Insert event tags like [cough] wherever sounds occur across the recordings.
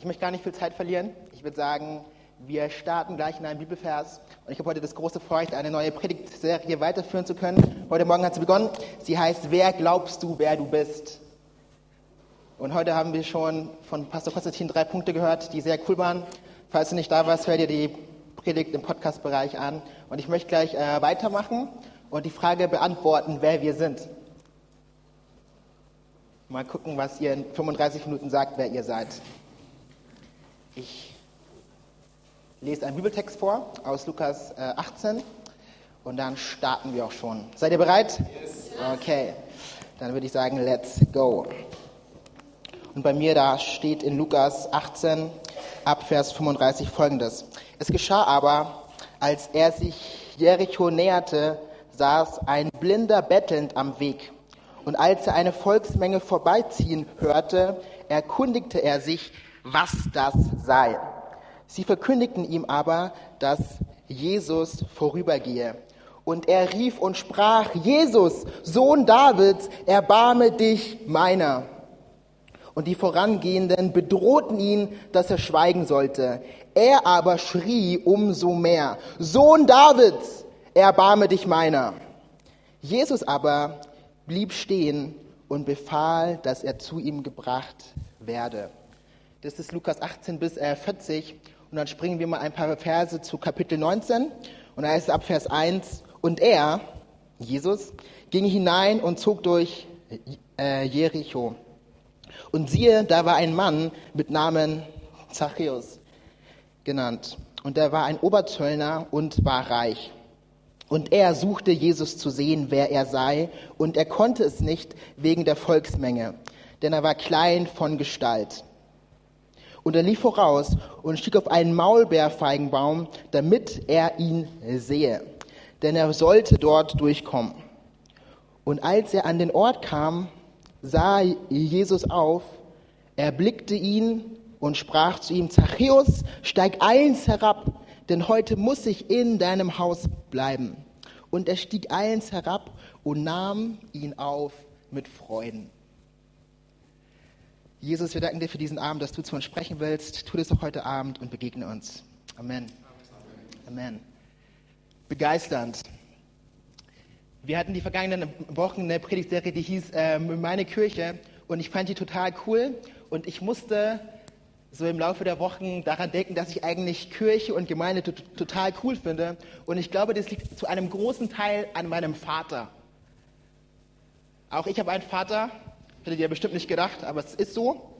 Ich möchte gar nicht viel Zeit verlieren. Ich würde sagen, wir starten gleich in einem Bibelvers. Und ich habe heute das große Freude, eine neue Predigtserie weiterführen zu können. Heute Morgen hat sie begonnen. Sie heißt, wer glaubst du, wer du bist? Und heute haben wir schon von Pastor Konstantin drei Punkte gehört, die sehr cool waren. Falls du nicht da warst, hör dir die Predigt im Podcast-Bereich an. Und ich möchte gleich äh, weitermachen und die Frage beantworten, wer wir sind. Mal gucken, was ihr in 35 Minuten sagt, wer ihr seid. Ich lese einen Bibeltext vor aus Lukas äh, 18 und dann starten wir auch schon. Seid ihr bereit? Yes. Okay, dann würde ich sagen, let's go. Und bei mir da steht in Lukas 18 ab Vers 35 folgendes. Es geschah aber, als er sich Jericho näherte, saß ein Blinder bettelnd am Weg. Und als er eine Volksmenge vorbeiziehen hörte, erkundigte er sich, was das sei. Sie verkündigten ihm aber, dass Jesus vorübergehe. Und er rief und sprach, Jesus, Sohn Davids, erbarme dich meiner. Und die Vorangehenden bedrohten ihn, dass er schweigen sollte. Er aber schrie umso mehr, Sohn Davids, erbarme dich meiner. Jesus aber blieb stehen und befahl, dass er zu ihm gebracht werde. Das ist Lukas 18 bis 40. Und dann springen wir mal ein paar Verse zu Kapitel 19. Und da ist ab Vers 1. Und er, Jesus, ging hinein und zog durch äh, Jericho. Und siehe, da war ein Mann mit Namen Zachäus genannt. Und er war ein Oberzöllner und war reich. Und er suchte Jesus zu sehen, wer er sei, und er konnte es nicht wegen der Volksmenge, denn er war klein von Gestalt. Und er lief voraus und stieg auf einen Maulbeerfeigenbaum, damit er ihn sehe, denn er sollte dort durchkommen. Und als er an den Ort kam, sah Jesus auf, erblickte ihn und sprach zu ihm, Zachäus, steig eins herab, denn heute muss ich in deinem Haus bleiben. Und er stieg eins herab und nahm ihn auf mit Freuden. Jesus, wir danken dir für diesen Abend, dass du zu uns sprechen willst. Tu das auch heute Abend und begegne uns. Amen. Amen. Begeisternd. Wir hatten die vergangenen Wochen eine Predigtserie, die hieß äh, Meine Kirche und ich fand die total cool und ich musste so im Laufe der Wochen daran denken, dass ich eigentlich Kirche und Gemeinde total cool finde und ich glaube, das liegt zu einem großen Teil an meinem Vater. Auch ich habe einen Vater, Hättet ihr bestimmt nicht gedacht, aber es ist so.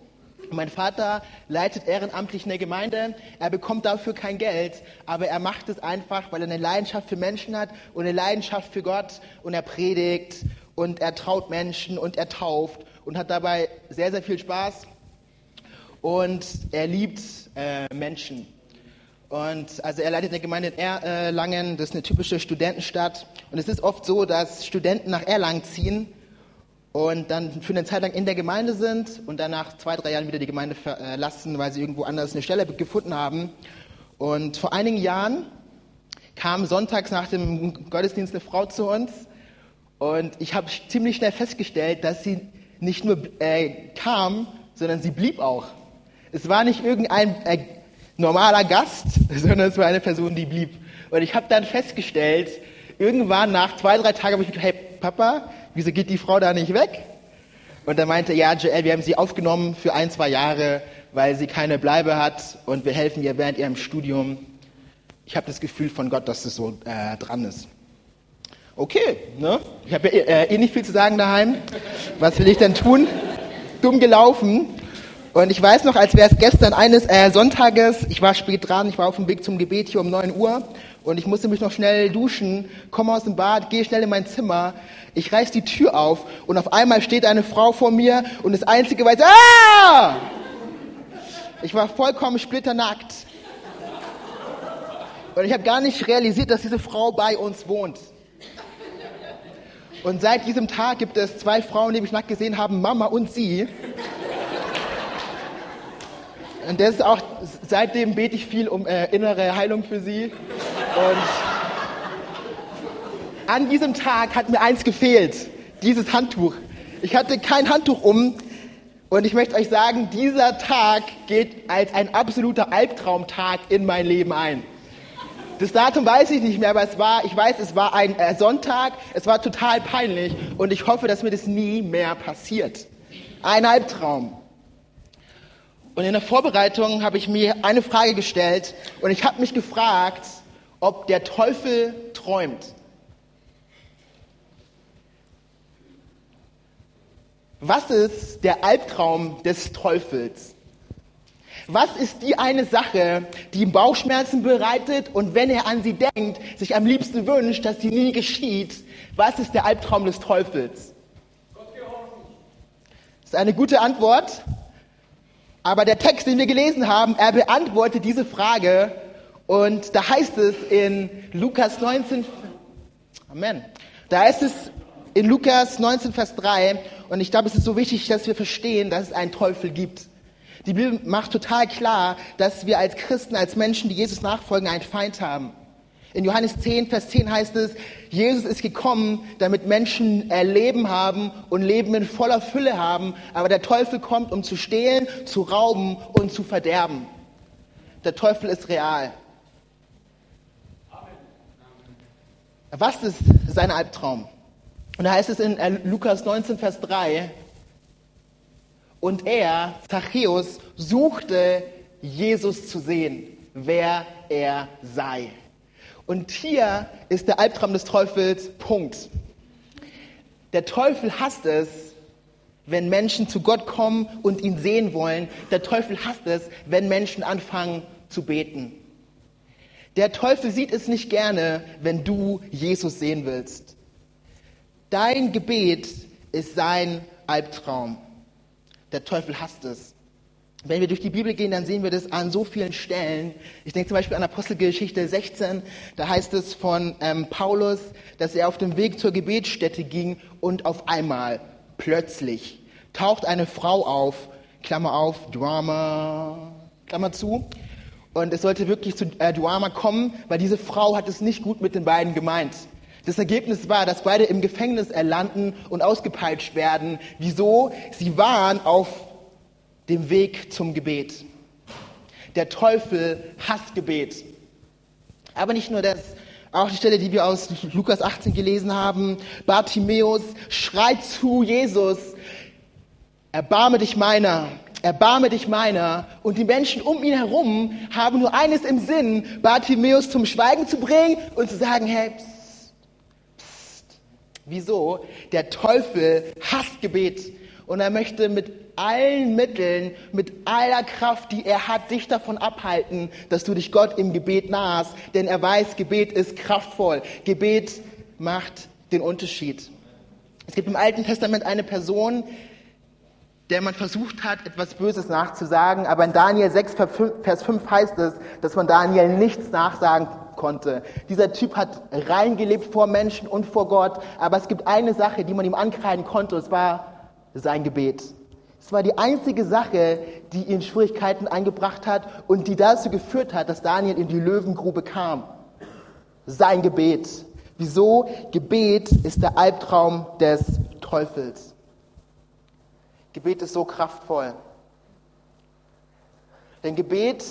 Mein Vater leitet ehrenamtlich eine Gemeinde. Er bekommt dafür kein Geld, aber er macht es einfach, weil er eine Leidenschaft für Menschen hat und eine Leidenschaft für Gott und er predigt und er traut Menschen und er tauft und hat dabei sehr, sehr viel Spaß und er liebt äh, Menschen. Und also er leitet eine Gemeinde in Erlangen, das ist eine typische Studentenstadt. Und es ist oft so, dass Studenten nach Erlangen ziehen und dann für eine Zeit lang in der Gemeinde sind und dann nach zwei, drei Jahren wieder die Gemeinde verlassen, weil sie irgendwo anders eine Stelle gefunden haben. Und vor einigen Jahren kam sonntags nach dem Gottesdienst eine Frau zu uns und ich habe ziemlich schnell festgestellt, dass sie nicht nur äh, kam, sondern sie blieb auch. Es war nicht irgendein äh, normaler Gast, [laughs] sondern es war eine Person, die blieb. Und ich habe dann festgestellt, irgendwann nach zwei, drei Tagen habe ich gedacht, hey Papa, wieso geht die Frau da nicht weg? Und er meinte, ja, Joel, wir haben sie aufgenommen für ein, zwei Jahre, weil sie keine Bleibe hat und wir helfen ihr während ihrem Studium. Ich habe das Gefühl von Gott, dass das so äh, dran ist. Okay, ne? ich habe ja äh, eh nicht viel zu sagen daheim. Was will ich denn tun? Dumm gelaufen. Und ich weiß noch, als wäre es gestern eines äh, Sonntages, ich war spät dran, ich war auf dem Weg zum Gebet hier um 9 Uhr und ich musste mich noch schnell duschen, komme aus dem Bad, gehe schnell in mein Zimmer, ich reiß die Tür auf und auf einmal steht eine Frau vor mir und das Einzige weiß, ah! Ich war vollkommen splitternackt. Und ich habe gar nicht realisiert, dass diese Frau bei uns wohnt. Und seit diesem Tag gibt es zwei Frauen, die mich nackt gesehen haben, Mama und sie. Und das ist auch, seitdem bete ich viel um äh, innere Heilung für sie. Und an diesem Tag hat mir eins gefehlt, dieses Handtuch. Ich hatte kein Handtuch um Und ich möchte euch sagen, dieser Tag geht als ein absoluter Albtraumtag in mein Leben ein. Das Datum weiß ich nicht mehr, aber es war, ich weiß, es war ein äh, Sonntag, es war total peinlich und ich hoffe, dass mir das nie mehr passiert. Ein Albtraum. Und in der Vorbereitung habe ich mir eine Frage gestellt und ich habe mich gefragt, ob der Teufel träumt. Was ist der Albtraum des Teufels? Was ist die eine Sache, die ihm Bauchschmerzen bereitet und wenn er an sie denkt, sich am liebsten wünscht, dass sie nie geschieht? Was ist der Albtraum des Teufels? Das ist eine gute Antwort. Aber der Text, den wir gelesen haben, er beantwortet diese Frage und da heißt es in Lukas 19, Amen. Da heißt es in Lukas 19, Vers 3, und ich glaube, es ist so wichtig, dass wir verstehen, dass es einen Teufel gibt. Die Bibel macht total klar, dass wir als Christen, als Menschen, die Jesus nachfolgen, einen Feind haben. In Johannes 10, Vers 10 heißt es, Jesus ist gekommen, damit Menschen Erleben haben und Leben in voller Fülle haben, aber der Teufel kommt, um zu stehlen, zu rauben und zu verderben. Der Teufel ist real. Was ist sein Albtraum? Und da heißt es in äh, Lukas 19, Vers 3, und er, Zachäus, suchte Jesus zu sehen, wer er sei. Und hier ist der Albtraum des Teufels, Punkt. Der Teufel hasst es, wenn Menschen zu Gott kommen und ihn sehen wollen. Der Teufel hasst es, wenn Menschen anfangen zu beten. Der Teufel sieht es nicht gerne, wenn du Jesus sehen willst. Dein Gebet ist sein Albtraum. Der Teufel hasst es. Wenn wir durch die Bibel gehen, dann sehen wir das an so vielen Stellen. Ich denke zum Beispiel an Apostelgeschichte 16. Da heißt es von ähm, Paulus, dass er auf dem Weg zur Gebetsstätte ging und auf einmal, plötzlich, taucht eine Frau auf, Klammer auf, Drama, Klammer zu. Und es sollte wirklich zu äh, Drama kommen, weil diese Frau hat es nicht gut mit den beiden gemeint. Das Ergebnis war, dass beide im Gefängnis erlanden und ausgepeitscht werden. Wieso? Sie waren auf dem Weg zum Gebet. Der Teufel hasst Gebet. Aber nicht nur das, auch die Stelle, die wir aus Lukas 18 gelesen haben. Bartimäus schreit zu Jesus, erbarme dich meiner, erbarme dich meiner. Und die Menschen um ihn herum haben nur eines im Sinn, Bartimäus zum Schweigen zu bringen und zu sagen, hey, pst, Wieso? Der Teufel hasst Gebet und er möchte mit allen Mitteln, mit aller Kraft, die er hat, dich davon abhalten, dass du dich Gott im Gebet nahst. Denn er weiß, Gebet ist kraftvoll. Gebet macht den Unterschied. Es gibt im Alten Testament eine Person, der man versucht hat, etwas Böses nachzusagen, aber in Daniel 6, Vers 5 heißt es, dass man Daniel nichts nachsagen konnte. Dieser Typ hat reingelebt vor Menschen und vor Gott, aber es gibt eine Sache, die man ihm ankreiden konnte, es war sein Gebet. Es war die einzige Sache, die ihn Schwierigkeiten eingebracht hat und die dazu geführt hat, dass Daniel in die Löwengrube kam. Sein Gebet. Wieso? Gebet ist der Albtraum des Teufels. Gebet ist so kraftvoll. Denn Gebet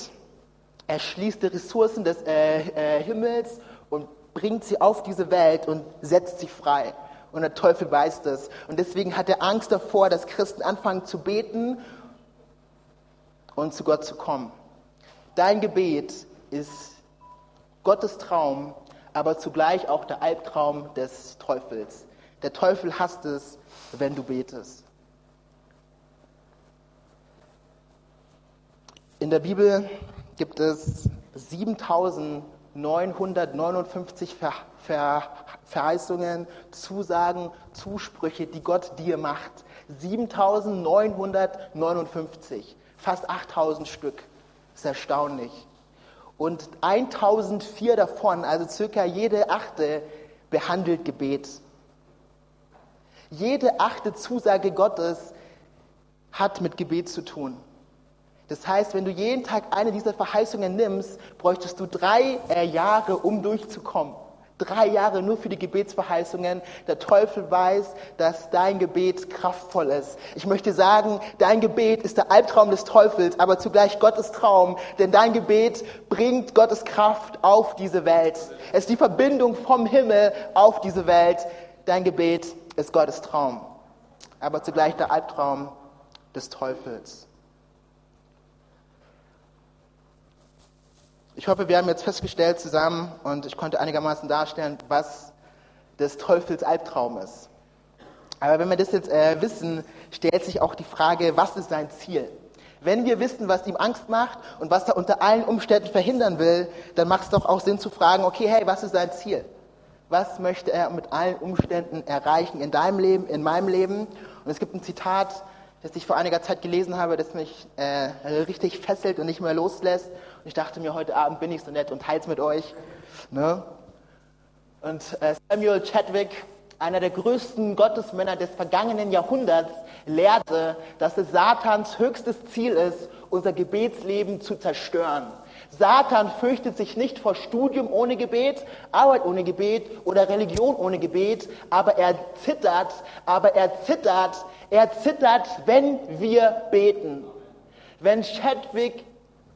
erschließt die Ressourcen des äh, äh, Himmels und bringt sie auf diese Welt und setzt sie frei. Und der Teufel weiß das. Und deswegen hat er Angst davor, dass Christen anfangen zu beten und zu Gott zu kommen. Dein Gebet ist Gottes Traum, aber zugleich auch der Albtraum des Teufels. Der Teufel hasst es, wenn du betest. In der Bibel gibt es 7959 Ver Ver Verheißungen, Zusagen, Zusprüche, die Gott dir macht. 7959, fast 8000 Stück. Das ist erstaunlich. Und 1004 davon, also circa jede achte, behandelt Gebet. Jede achte Zusage Gottes hat mit Gebet zu tun. Das heißt, wenn du jeden Tag eine dieser Verheißungen nimmst, bräuchtest du drei äh, Jahre, um durchzukommen. Drei Jahre nur für die Gebetsverheißungen. Der Teufel weiß, dass dein Gebet kraftvoll ist. Ich möchte sagen, dein Gebet ist der Albtraum des Teufels, aber zugleich Gottes Traum. Denn dein Gebet bringt Gottes Kraft auf diese Welt. Es ist die Verbindung vom Himmel auf diese Welt. Dein Gebet ist Gottes Traum, aber zugleich der Albtraum des Teufels. Ich hoffe, wir haben jetzt festgestellt zusammen und ich konnte einigermaßen darstellen, was des Teufels Albtraum ist. Aber wenn wir das jetzt äh, wissen, stellt sich auch die Frage, was ist sein Ziel? Wenn wir wissen, was ihm Angst macht und was er unter allen Umständen verhindern will, dann macht es doch auch Sinn zu fragen, okay, hey, was ist sein Ziel? Was möchte er mit allen Umständen erreichen in deinem Leben, in meinem Leben? Und es gibt ein Zitat, das ich vor einiger Zeit gelesen habe, das mich äh, richtig fesselt und nicht mehr loslässt. Und ich dachte mir, heute Abend bin ich so nett und teile es mit euch. Ne? Und äh, Samuel Chadwick, einer der größten Gottesmänner des vergangenen Jahrhunderts, lehrte, dass es Satans höchstes Ziel ist, unser Gebetsleben zu zerstören. Satan fürchtet sich nicht vor Studium ohne Gebet, Arbeit ohne Gebet oder Religion ohne Gebet, aber er zittert, aber er zittert, er zittert, wenn wir beten. Wenn Chadwick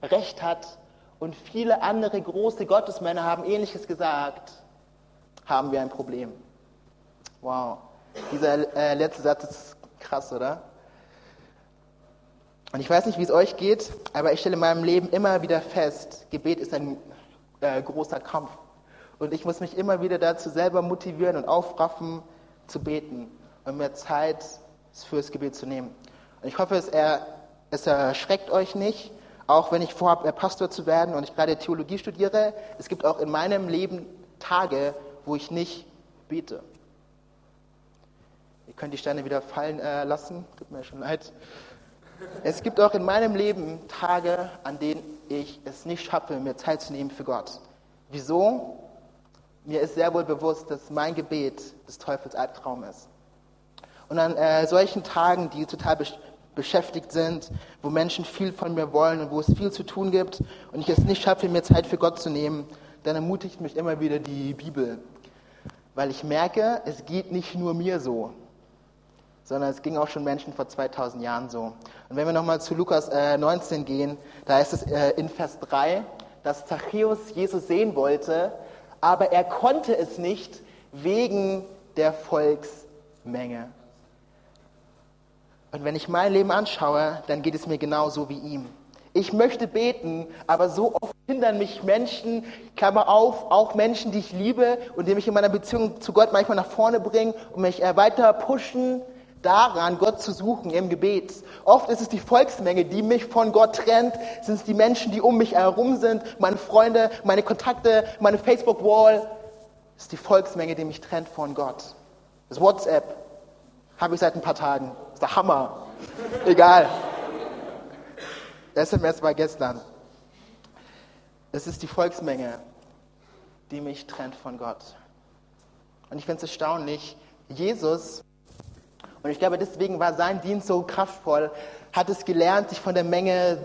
recht hat und viele andere große Gottesmänner haben ähnliches gesagt, haben wir ein Problem. Wow, dieser äh, letzte Satz ist krass, oder? Und ich weiß nicht, wie es euch geht, aber ich stelle in meinem Leben immer wieder fest, Gebet ist ein äh, großer Kampf. Und ich muss mich immer wieder dazu selber motivieren und aufraffen, zu beten und mir Zeit fürs Gebet zu nehmen. Und ich hoffe, es, er, es erschreckt euch nicht, auch wenn ich vorhabe, Pastor zu werden und ich gerade Theologie studiere. Es gibt auch in meinem Leben Tage, wo ich nicht bete. Ihr könnt die Steine wieder fallen äh, lassen, tut mir schon leid. Es gibt auch in meinem Leben Tage, an denen ich es nicht schaffe, mir Zeit zu nehmen für Gott. Wieso? Mir ist sehr wohl bewusst, dass mein Gebet des Teufels Albtraum ist. Und an äh, solchen Tagen, die total besch beschäftigt sind, wo Menschen viel von mir wollen und wo es viel zu tun gibt und ich es nicht schaffe, mir Zeit für Gott zu nehmen, dann ermutigt mich immer wieder die Bibel. Weil ich merke, es geht nicht nur mir so sondern es ging auch schon Menschen vor 2000 Jahren so. Und wenn wir nochmal zu Lukas äh, 19 gehen, da ist es äh, in Vers 3, dass Zachäus Jesus sehen wollte, aber er konnte es nicht wegen der Volksmenge. Und wenn ich mein Leben anschaue, dann geht es mir genauso wie ihm. Ich möchte beten, aber so oft hindern mich Menschen, Klammer auf, auch Menschen, die ich liebe und die mich in meiner Beziehung zu Gott manchmal nach vorne bringen und mich weiter pushen, daran, Gott zu suchen im Gebet. Oft ist es die Volksmenge, die mich von Gott trennt. Sind es die Menschen, die um mich herum sind, meine Freunde, meine Kontakte, meine Facebook-Wall. Es ist die Volksmenge, die mich trennt von Gott. Das WhatsApp habe ich seit ein paar Tagen. Der Hammer. Egal. SMS war gestern. Es ist die Volksmenge, die mich trennt von Gott. Und ich finde es erstaunlich, Jesus und ich glaube, deswegen war sein Dienst so kraftvoll, hat es gelernt, sich von der Menge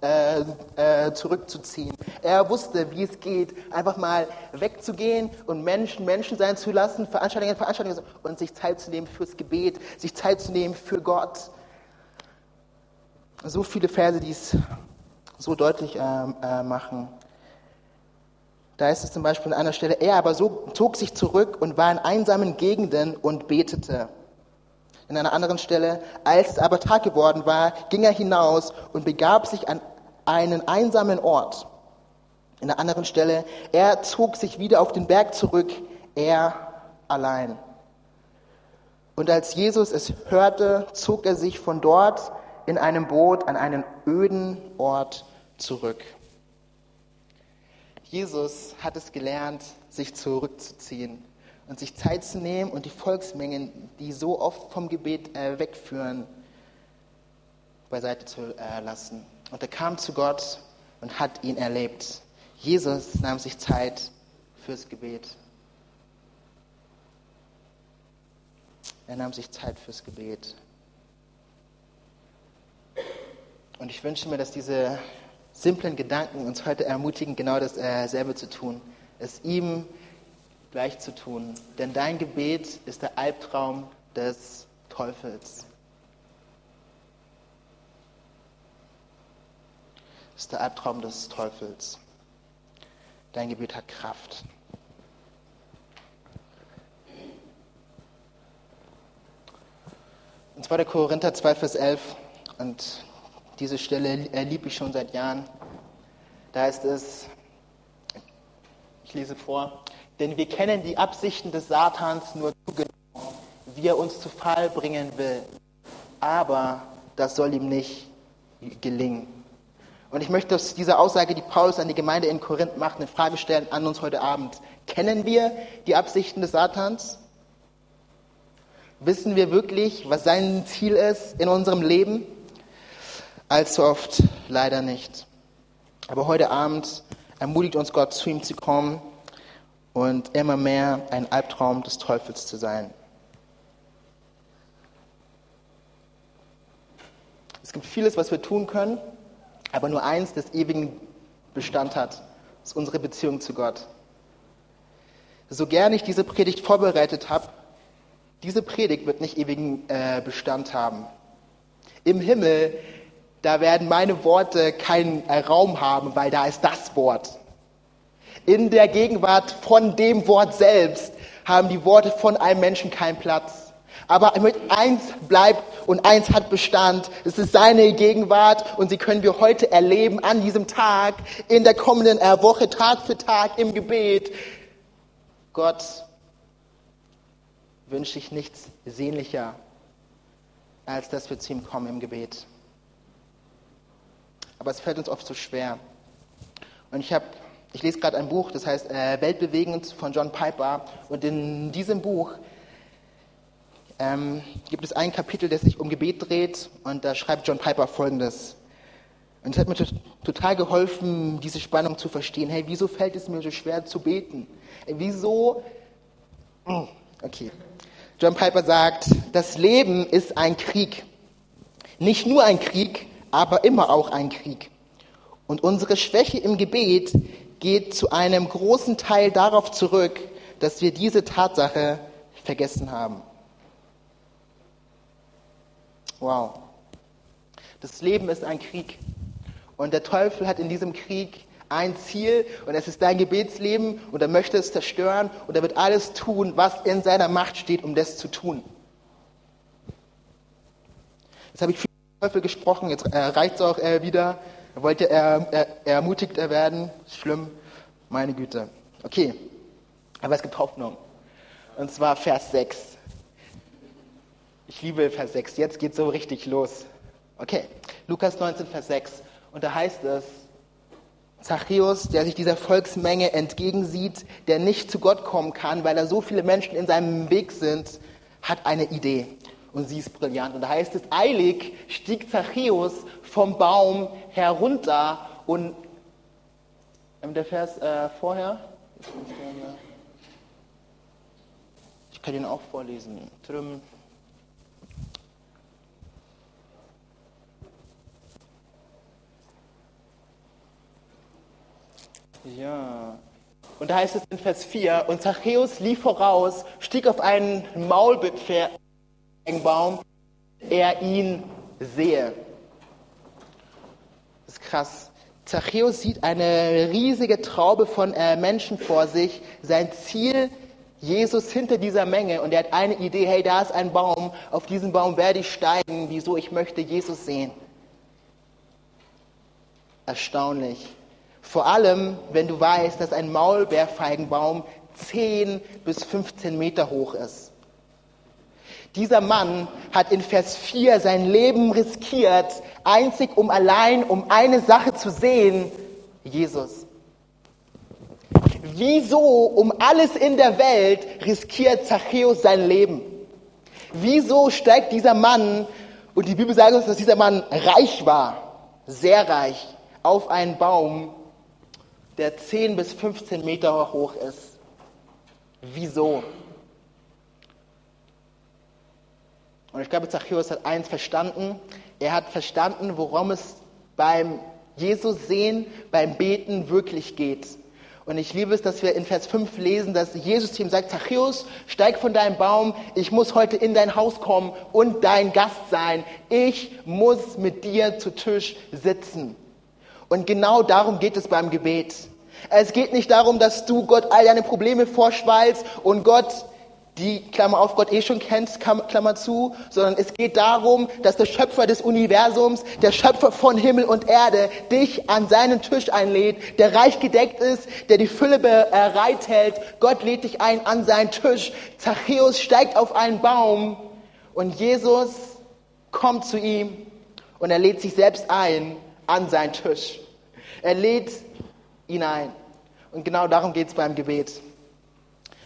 äh, äh, zurückzuziehen. Er wusste, wie es geht, einfach mal wegzugehen und Menschen Menschen sein zu lassen, Veranstaltungen Veranstaltungen und sich Zeit zu nehmen fürs Gebet, sich Zeit zu nehmen für Gott. So viele Verse, die es so deutlich äh, äh machen. Da ist es zum Beispiel an einer Stelle, er aber so zog sich zurück und war in einsamen Gegenden und betete. In einer anderen Stelle, als es aber Tag geworden war, ging er hinaus und begab sich an einen einsamen Ort. In einer anderen Stelle, er zog sich wieder auf den Berg zurück, er allein. Und als Jesus es hörte, zog er sich von dort in einem Boot an einen öden Ort zurück. Jesus hat es gelernt, sich zurückzuziehen und sich Zeit zu nehmen und die Volksmengen, die so oft vom Gebet äh, wegführen, beiseite zu äh, lassen. Und er kam zu Gott und hat ihn erlebt. Jesus nahm sich Zeit fürs Gebet. Er nahm sich Zeit fürs Gebet. Und ich wünsche mir, dass diese simplen Gedanken uns heute ermutigen, genau dasselbe zu tun. Es ihm gleich zu tun, denn dein Gebet ist der Albtraum des Teufels. Ist der Albtraum des Teufels. Dein Gebet hat Kraft. In 2. Korinther 2, Vers 11, und diese Stelle liebe ich schon seit Jahren, da heißt es, ich lese vor, denn wir kennen die Absichten des Satans nur zu genau, wie er uns zu Fall bringen will. Aber das soll ihm nicht gelingen. Und ich möchte aus dieser Aussage, die Paulus an die Gemeinde in Korinth macht, eine Frage stellen an uns heute Abend. Kennen wir die Absichten des Satans? Wissen wir wirklich, was sein Ziel ist in unserem Leben? Allzu oft leider nicht. Aber heute Abend ermutigt uns Gott, zu ihm zu kommen und immer mehr ein Albtraum des Teufels zu sein. Es gibt vieles, was wir tun können, aber nur eins, das ewigen Bestand hat, ist unsere Beziehung zu Gott. So gern ich diese Predigt vorbereitet habe, diese Predigt wird nicht ewigen äh, Bestand haben. Im Himmel, da werden meine Worte keinen äh, Raum haben, weil da ist das Wort. In der Gegenwart von dem Wort selbst haben die Worte von einem Menschen keinen Platz. Aber mit eins bleibt und eins hat Bestand. Es ist seine Gegenwart und sie können wir heute erleben an diesem Tag, in der kommenden äh, Woche, Tag für Tag im Gebet. Gott wünsche ich nichts sehnlicher, als dass wir zu ihm kommen im Gebet. Aber es fällt uns oft so schwer. Und ich habe ich lese gerade ein Buch, das heißt äh, Weltbewegend von John Piper. Und in diesem Buch ähm, gibt es ein Kapitel, das sich um Gebet dreht. Und da schreibt John Piper Folgendes. Und es hat mir total geholfen, diese Spannung zu verstehen. Hey, wieso fällt es mir so schwer zu beten? Wieso? Hm, okay. John Piper sagt, das Leben ist ein Krieg. Nicht nur ein Krieg, aber immer auch ein Krieg. Und unsere Schwäche im Gebet geht zu einem großen Teil darauf zurück, dass wir diese Tatsache vergessen haben. Wow. Das Leben ist ein Krieg. Und der Teufel hat in diesem Krieg ein Ziel und es ist dein Gebetsleben und er möchte es zerstören und er wird alles tun, was in seiner Macht steht, um das zu tun. Jetzt habe ich Teufel gesprochen, jetzt äh, reicht es auch äh, wieder. Er wollte er, ermutigt werden. Schlimm, meine Güte. Okay, aber es gibt Hoffnung. Und zwar Vers 6. Ich liebe Vers 6. Jetzt geht so richtig los. Okay, Lukas 19, Vers 6. Und da heißt es, Zachäus, der sich dieser Volksmenge entgegensieht, der nicht zu Gott kommen kann, weil da so viele Menschen in seinem Weg sind, hat eine Idee und sie ist brillant. Und da heißt es, eilig stieg Zachäus vom Baum herunter und ähm, der Vers äh, vorher, ich kann ihn auch vorlesen. Ja. Und da heißt es in Vers 4, und Zachäus lief voraus, stieg auf einen Maulbeerpferd Baum, er ihn sehe. Das ist krass. Zachäus sieht eine riesige Traube von äh, Menschen vor sich. Sein Ziel, Jesus hinter dieser Menge. Und er hat eine Idee, hey, da ist ein Baum, auf diesen Baum werde ich steigen. Wieso? Ich möchte Jesus sehen. Erstaunlich. Vor allem, wenn du weißt, dass ein Maulbeerfeigenbaum 10 bis 15 Meter hoch ist. Dieser Mann hat in Vers 4 sein Leben riskiert, einzig um allein, um eine Sache zu sehen, Jesus. Wieso um alles in der Welt riskiert Zachäus sein Leben? Wieso steigt dieser Mann, und die Bibel sagt uns, dass dieser Mann reich war, sehr reich, auf einen Baum, der 10 bis 15 Meter hoch ist? Wieso? Und ich glaube, Zachäus hat eins verstanden. Er hat verstanden, worum es beim Jesus sehen, beim Beten wirklich geht. Und ich liebe es, dass wir in Vers 5 lesen, dass Jesus ihm sagt, Zachäus, steig von deinem Baum, ich muss heute in dein Haus kommen und dein Gast sein. Ich muss mit dir zu Tisch sitzen. Und genau darum geht es beim Gebet. Es geht nicht darum, dass du Gott all deine Probleme vorschweilst und Gott die, Klammer auf, Gott eh schon kennt, Klammer zu, sondern es geht darum, dass der Schöpfer des Universums, der Schöpfer von Himmel und Erde, dich an seinen Tisch einlädt, der reich gedeckt ist, der die Fülle bereithält. Gott lädt dich ein an seinen Tisch. Zachäus steigt auf einen Baum und Jesus kommt zu ihm und er lädt sich selbst ein an seinen Tisch. Er lädt ihn ein. Und genau darum geht es beim Gebet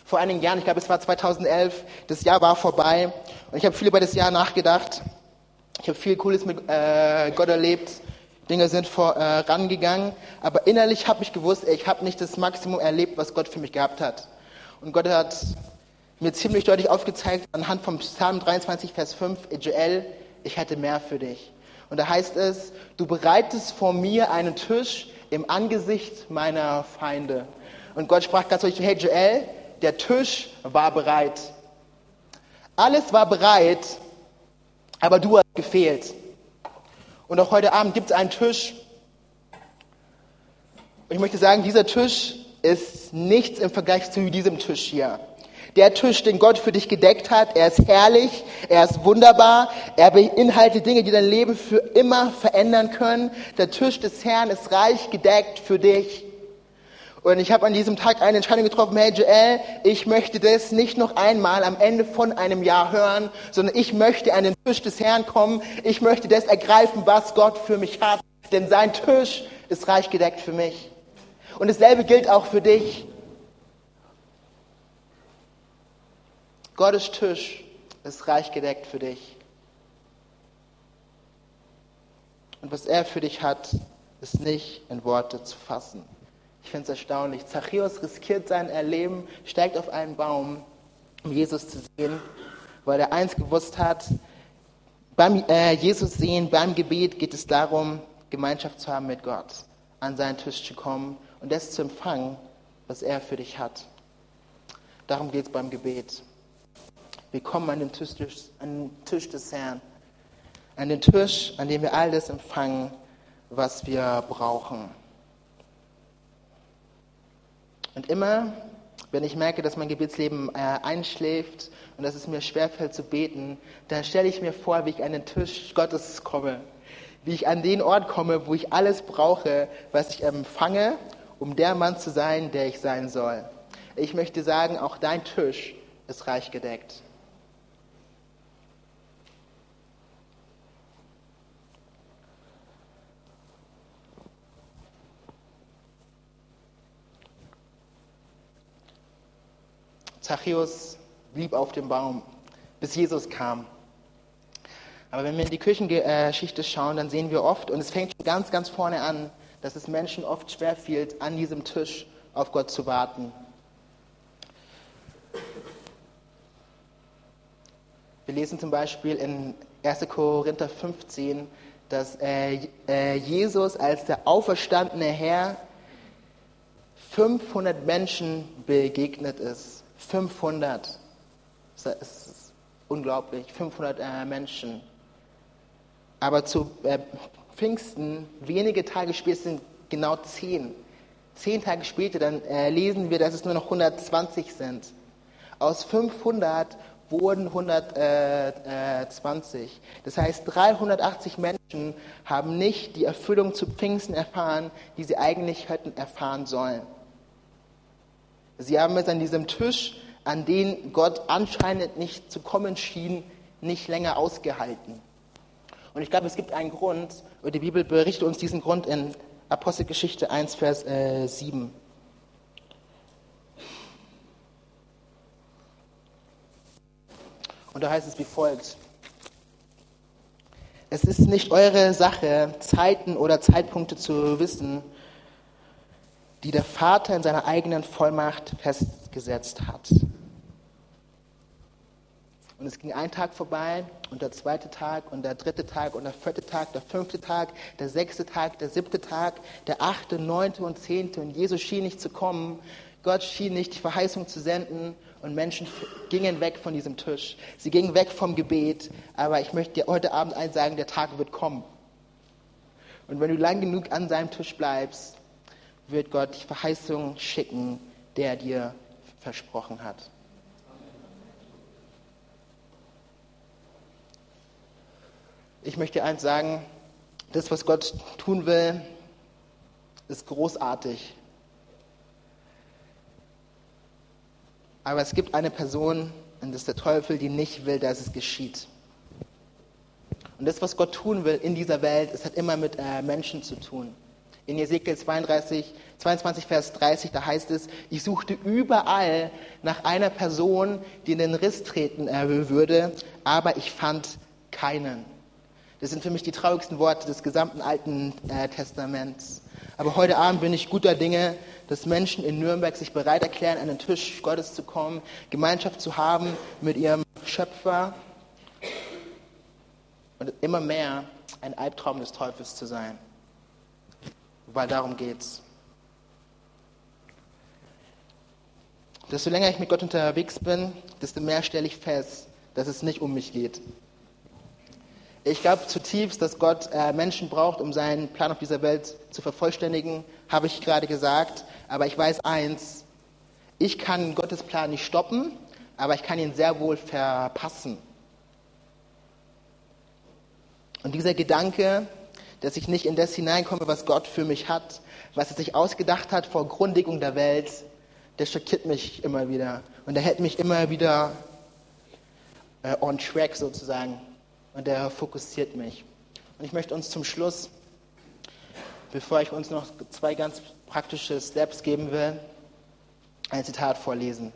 vor einigen Jahren, ich glaube es war 2011, das Jahr war vorbei und ich habe viel über das Jahr nachgedacht. Ich habe viel Cooles mit äh, Gott erlebt, Dinge sind vorangegangen, äh, aber innerlich habe ich gewusst, ich habe nicht das Maximum erlebt, was Gott für mich gehabt hat. Und Gott hat mir ziemlich deutlich aufgezeigt anhand vom Psalm 23, Vers 5, Joel, ich hätte mehr für dich. Und da heißt es, du bereitest vor mir einen Tisch im Angesicht meiner Feinde. Und Gott sprach ganz deutlich, hey Joel, der Tisch war bereit. Alles war bereit, aber du hast gefehlt. Und auch heute Abend gibt es einen Tisch. Und ich möchte sagen, dieser Tisch ist nichts im Vergleich zu diesem Tisch hier. Der Tisch, den Gott für dich gedeckt hat, er ist herrlich, er ist wunderbar, er beinhaltet Dinge, die dein Leben für immer verändern können. Der Tisch des Herrn ist reich gedeckt für dich. Und ich habe an diesem Tag eine Entscheidung getroffen, hey Joel, ich möchte das nicht noch einmal am Ende von einem Jahr hören, sondern ich möchte an den Tisch des Herrn kommen. Ich möchte das ergreifen, was Gott für mich hat. Denn sein Tisch ist reich gedeckt für mich. Und dasselbe gilt auch für dich. Gottes Tisch ist reich gedeckt für dich. Und was er für dich hat, ist nicht in Worte zu fassen. Ich finde es erstaunlich. Zachäus riskiert sein Erleben, steigt auf einen Baum, um Jesus zu sehen, weil er eins gewusst hat, beim äh, Jesus sehen, beim Gebet geht es darum, Gemeinschaft zu haben mit Gott, an seinen Tisch zu kommen und das zu empfangen, was er für dich hat. Darum geht es beim Gebet. Wir kommen an den, Tisch, an den Tisch des Herrn, an den Tisch, an dem wir all das empfangen, was wir brauchen. Und immer, wenn ich merke, dass mein Gebetsleben äh, einschläft und dass es mir schwerfällt zu beten, dann stelle ich mir vor, wie ich an den Tisch Gottes komme, wie ich an den Ort komme, wo ich alles brauche, was ich empfange, um der Mann zu sein, der ich sein soll. Ich möchte sagen, auch dein Tisch ist reich gedeckt. Zachäus blieb auf dem Baum, bis Jesus kam. Aber wenn wir in die Kirchengeschichte schauen, dann sehen wir oft, und es fängt schon ganz, ganz vorne an, dass es Menschen oft schwerfiel, an diesem Tisch auf Gott zu warten. Wir lesen zum Beispiel in 1. Korinther 15, dass äh, äh, Jesus als der auferstandene Herr 500 Menschen begegnet ist. 500. Das ist unglaublich, 500 äh, Menschen. Aber zu äh, Pfingsten, wenige Tage später, sind genau 10. Zehn Tage später, dann äh, lesen wir, dass es nur noch 120 sind. Aus 500 wurden 120. Das heißt, 380 Menschen haben nicht die Erfüllung zu Pfingsten erfahren, die sie eigentlich hätten erfahren sollen. Sie haben es an diesem Tisch, an den Gott anscheinend nicht zu kommen schien, nicht länger ausgehalten. Und ich glaube, es gibt einen Grund, und die Bibel berichtet uns diesen Grund in Apostelgeschichte 1, Vers äh, 7. Und da heißt es wie folgt. Es ist nicht eure Sache, Zeiten oder Zeitpunkte zu wissen, die der Vater in seiner eigenen Vollmacht festgesetzt hat. Und es ging ein Tag vorbei und der zweite Tag und der dritte Tag und der vierte Tag, der fünfte Tag, der sechste Tag, der siebte Tag, der achte, neunte und zehnte. Und Jesus schien nicht zu kommen. Gott schien nicht die Verheißung zu senden und Menschen gingen weg von diesem Tisch. Sie gingen weg vom Gebet. Aber ich möchte dir heute Abend eins sagen, der Tag wird kommen. Und wenn du lang genug an seinem Tisch bleibst, wird Gott die Verheißung schicken, der er dir versprochen hat. Ich möchte eins sagen, das, was Gott tun will, ist großartig. Aber es gibt eine Person, und das ist der Teufel, die nicht will, dass es geschieht. Und das, was Gott tun will in dieser Welt, es hat immer mit äh, Menschen zu tun. In Ezekiel 32, 22, Vers 30, da heißt es, ich suchte überall nach einer Person, die in den Riss treten äh, würde, aber ich fand keinen. Das sind für mich die traurigsten Worte des gesamten Alten äh, Testaments. Aber heute Abend bin ich guter Dinge, dass Menschen in Nürnberg sich bereit erklären, an den Tisch Gottes zu kommen, Gemeinschaft zu haben mit ihrem Schöpfer und immer mehr ein Albtraum des Teufels zu sein. Weil darum geht's. Desto länger ich mit Gott unterwegs bin, desto mehr stelle ich fest, dass es nicht um mich geht. Ich glaube zutiefst, dass Gott äh, Menschen braucht, um seinen Plan auf dieser Welt zu vervollständigen, habe ich gerade gesagt. Aber ich weiß eins, ich kann Gottes Plan nicht stoppen, aber ich kann ihn sehr wohl verpassen. Und dieser Gedanke, dass ich nicht in das hineinkomme, was Gott für mich hat, was er sich ausgedacht hat vor Grundlegung der Welt, der schockiert mich immer wieder. Und der hält mich immer wieder äh, on track sozusagen. Und der fokussiert mich. Und ich möchte uns zum Schluss, bevor ich uns noch zwei ganz praktische Steps geben will, ein Zitat vorlesen.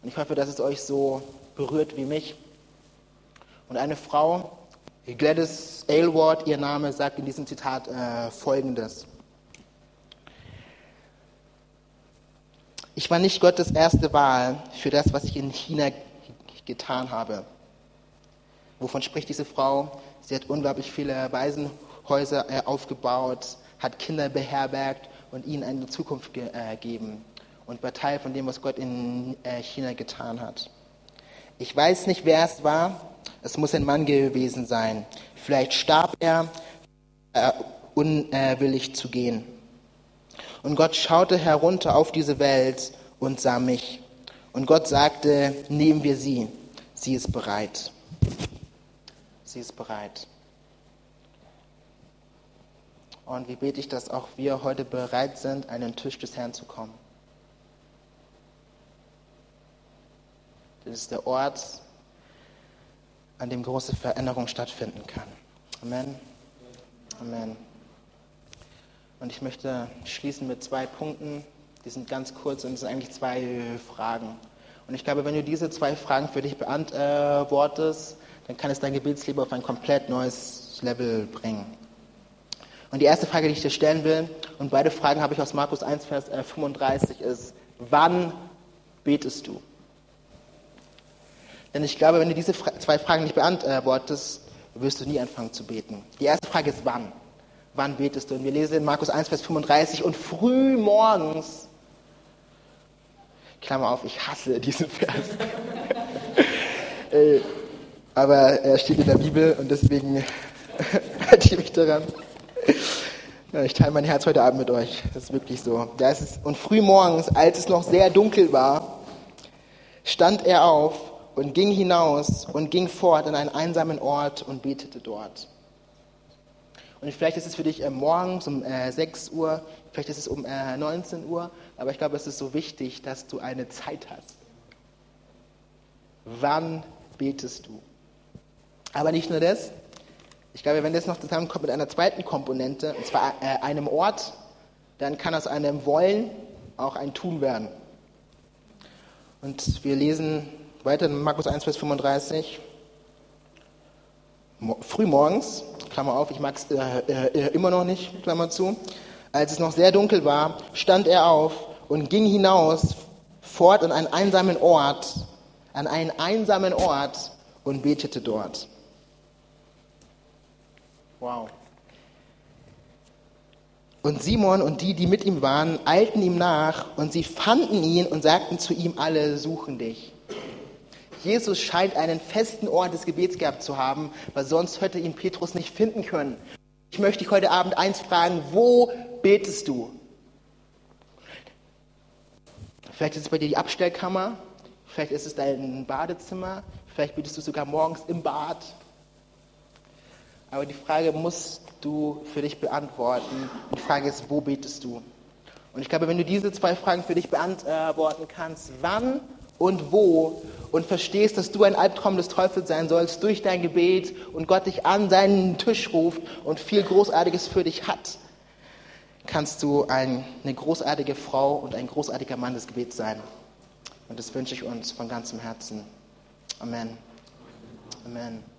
Und ich hoffe, dass es euch so berührt wie mich. Und eine Frau, Gladys Aylward, ihr Name, sagt in diesem Zitat äh, Folgendes. Ich war nicht Gottes erste Wahl für das, was ich in China getan habe. Wovon spricht diese Frau? Sie hat unglaublich viele Waisenhäuser äh, aufgebaut, hat Kinder beherbergt und ihnen eine Zukunft äh, gegeben und war Teil von dem, was Gott in äh, China getan hat. Ich weiß nicht, wer es war, es muss ein Mann gewesen sein. Vielleicht starb er, äh, unwillig zu gehen. Und Gott schaute herunter auf diese Welt und sah mich. Und Gott sagte, nehmen wir sie. Sie ist bereit. Sie ist bereit. Und wie bete ich, dass auch wir heute bereit sind, an den Tisch des Herrn zu kommen. Das ist der Ort, an dem große Veränderung stattfinden kann. Amen. Amen. Und ich möchte schließen mit zwei Punkten. Die sind ganz kurz und es sind eigentlich zwei Fragen. Und ich glaube, wenn du diese zwei Fragen für dich beantwortest, dann kann es dein Gebetsleben auf ein komplett neues Level bringen. Und die erste Frage, die ich dir stellen will, und beide Fragen habe ich aus Markus 1, Vers 35, äh, ist, wann betest du? Denn ich glaube, wenn du diese zwei Fragen nicht beantwortest, wirst du nie anfangen zu beten. Die erste Frage ist, wann? Wann betest du? Und wir lesen in Markus 1, Vers 35, und früh morgens, Klammer auf, ich hasse diesen Vers. [laughs] Äh, aber er steht in der Bibel und deswegen [laughs] halte ich mich daran. Ich teile mein Herz heute Abend mit euch. Das ist wirklich so. Und früh morgens, als es noch sehr dunkel war, stand er auf und ging hinaus und ging fort an einen einsamen Ort und betete dort. Und vielleicht ist es für dich äh, morgens um äh, 6 Uhr, vielleicht ist es um äh, 19 Uhr, aber ich glaube, es ist so wichtig, dass du eine Zeit hast. Wann betest du? Aber nicht nur das. Ich glaube, wenn das noch zusammenkommt mit einer zweiten Komponente, und zwar äh, einem Ort, dann kann aus einem Wollen auch ein Tun werden. Und wir lesen weiter in Markus 1, Vers 35. Frühmorgens, Klammer auf, ich mag es äh, äh, immer noch nicht, Klammer zu, als es noch sehr dunkel war, stand er auf und ging hinaus fort an einen einsamen Ort, an einen einsamen Ort und betete dort. Wow. Und Simon und die, die mit ihm waren, eilten ihm nach und sie fanden ihn und sagten zu ihm, alle suchen dich. Jesus scheint einen festen Ort des Gebets gehabt zu haben, weil sonst hätte ihn Petrus nicht finden können. Ich möchte dich heute Abend eins fragen, wo betest du? Vielleicht ist es bei dir die Abstellkammer, vielleicht ist es dein Badezimmer, vielleicht betest du sogar morgens im Bad. Aber die Frage musst du für dich beantworten. Die Frage ist, wo betest du? Und ich glaube, wenn du diese zwei Fragen für dich beantworten kannst, wann und wo, und verstehst, dass du ein Albtraum des Teufels sein sollst durch dein Gebet und Gott dich an seinen Tisch ruft und viel Großartiges für dich hat, kannst du eine großartige Frau und ein großartiger Mann des Gebets sein. Und das wünsche ich uns von ganzem Herzen. Amen. Amen.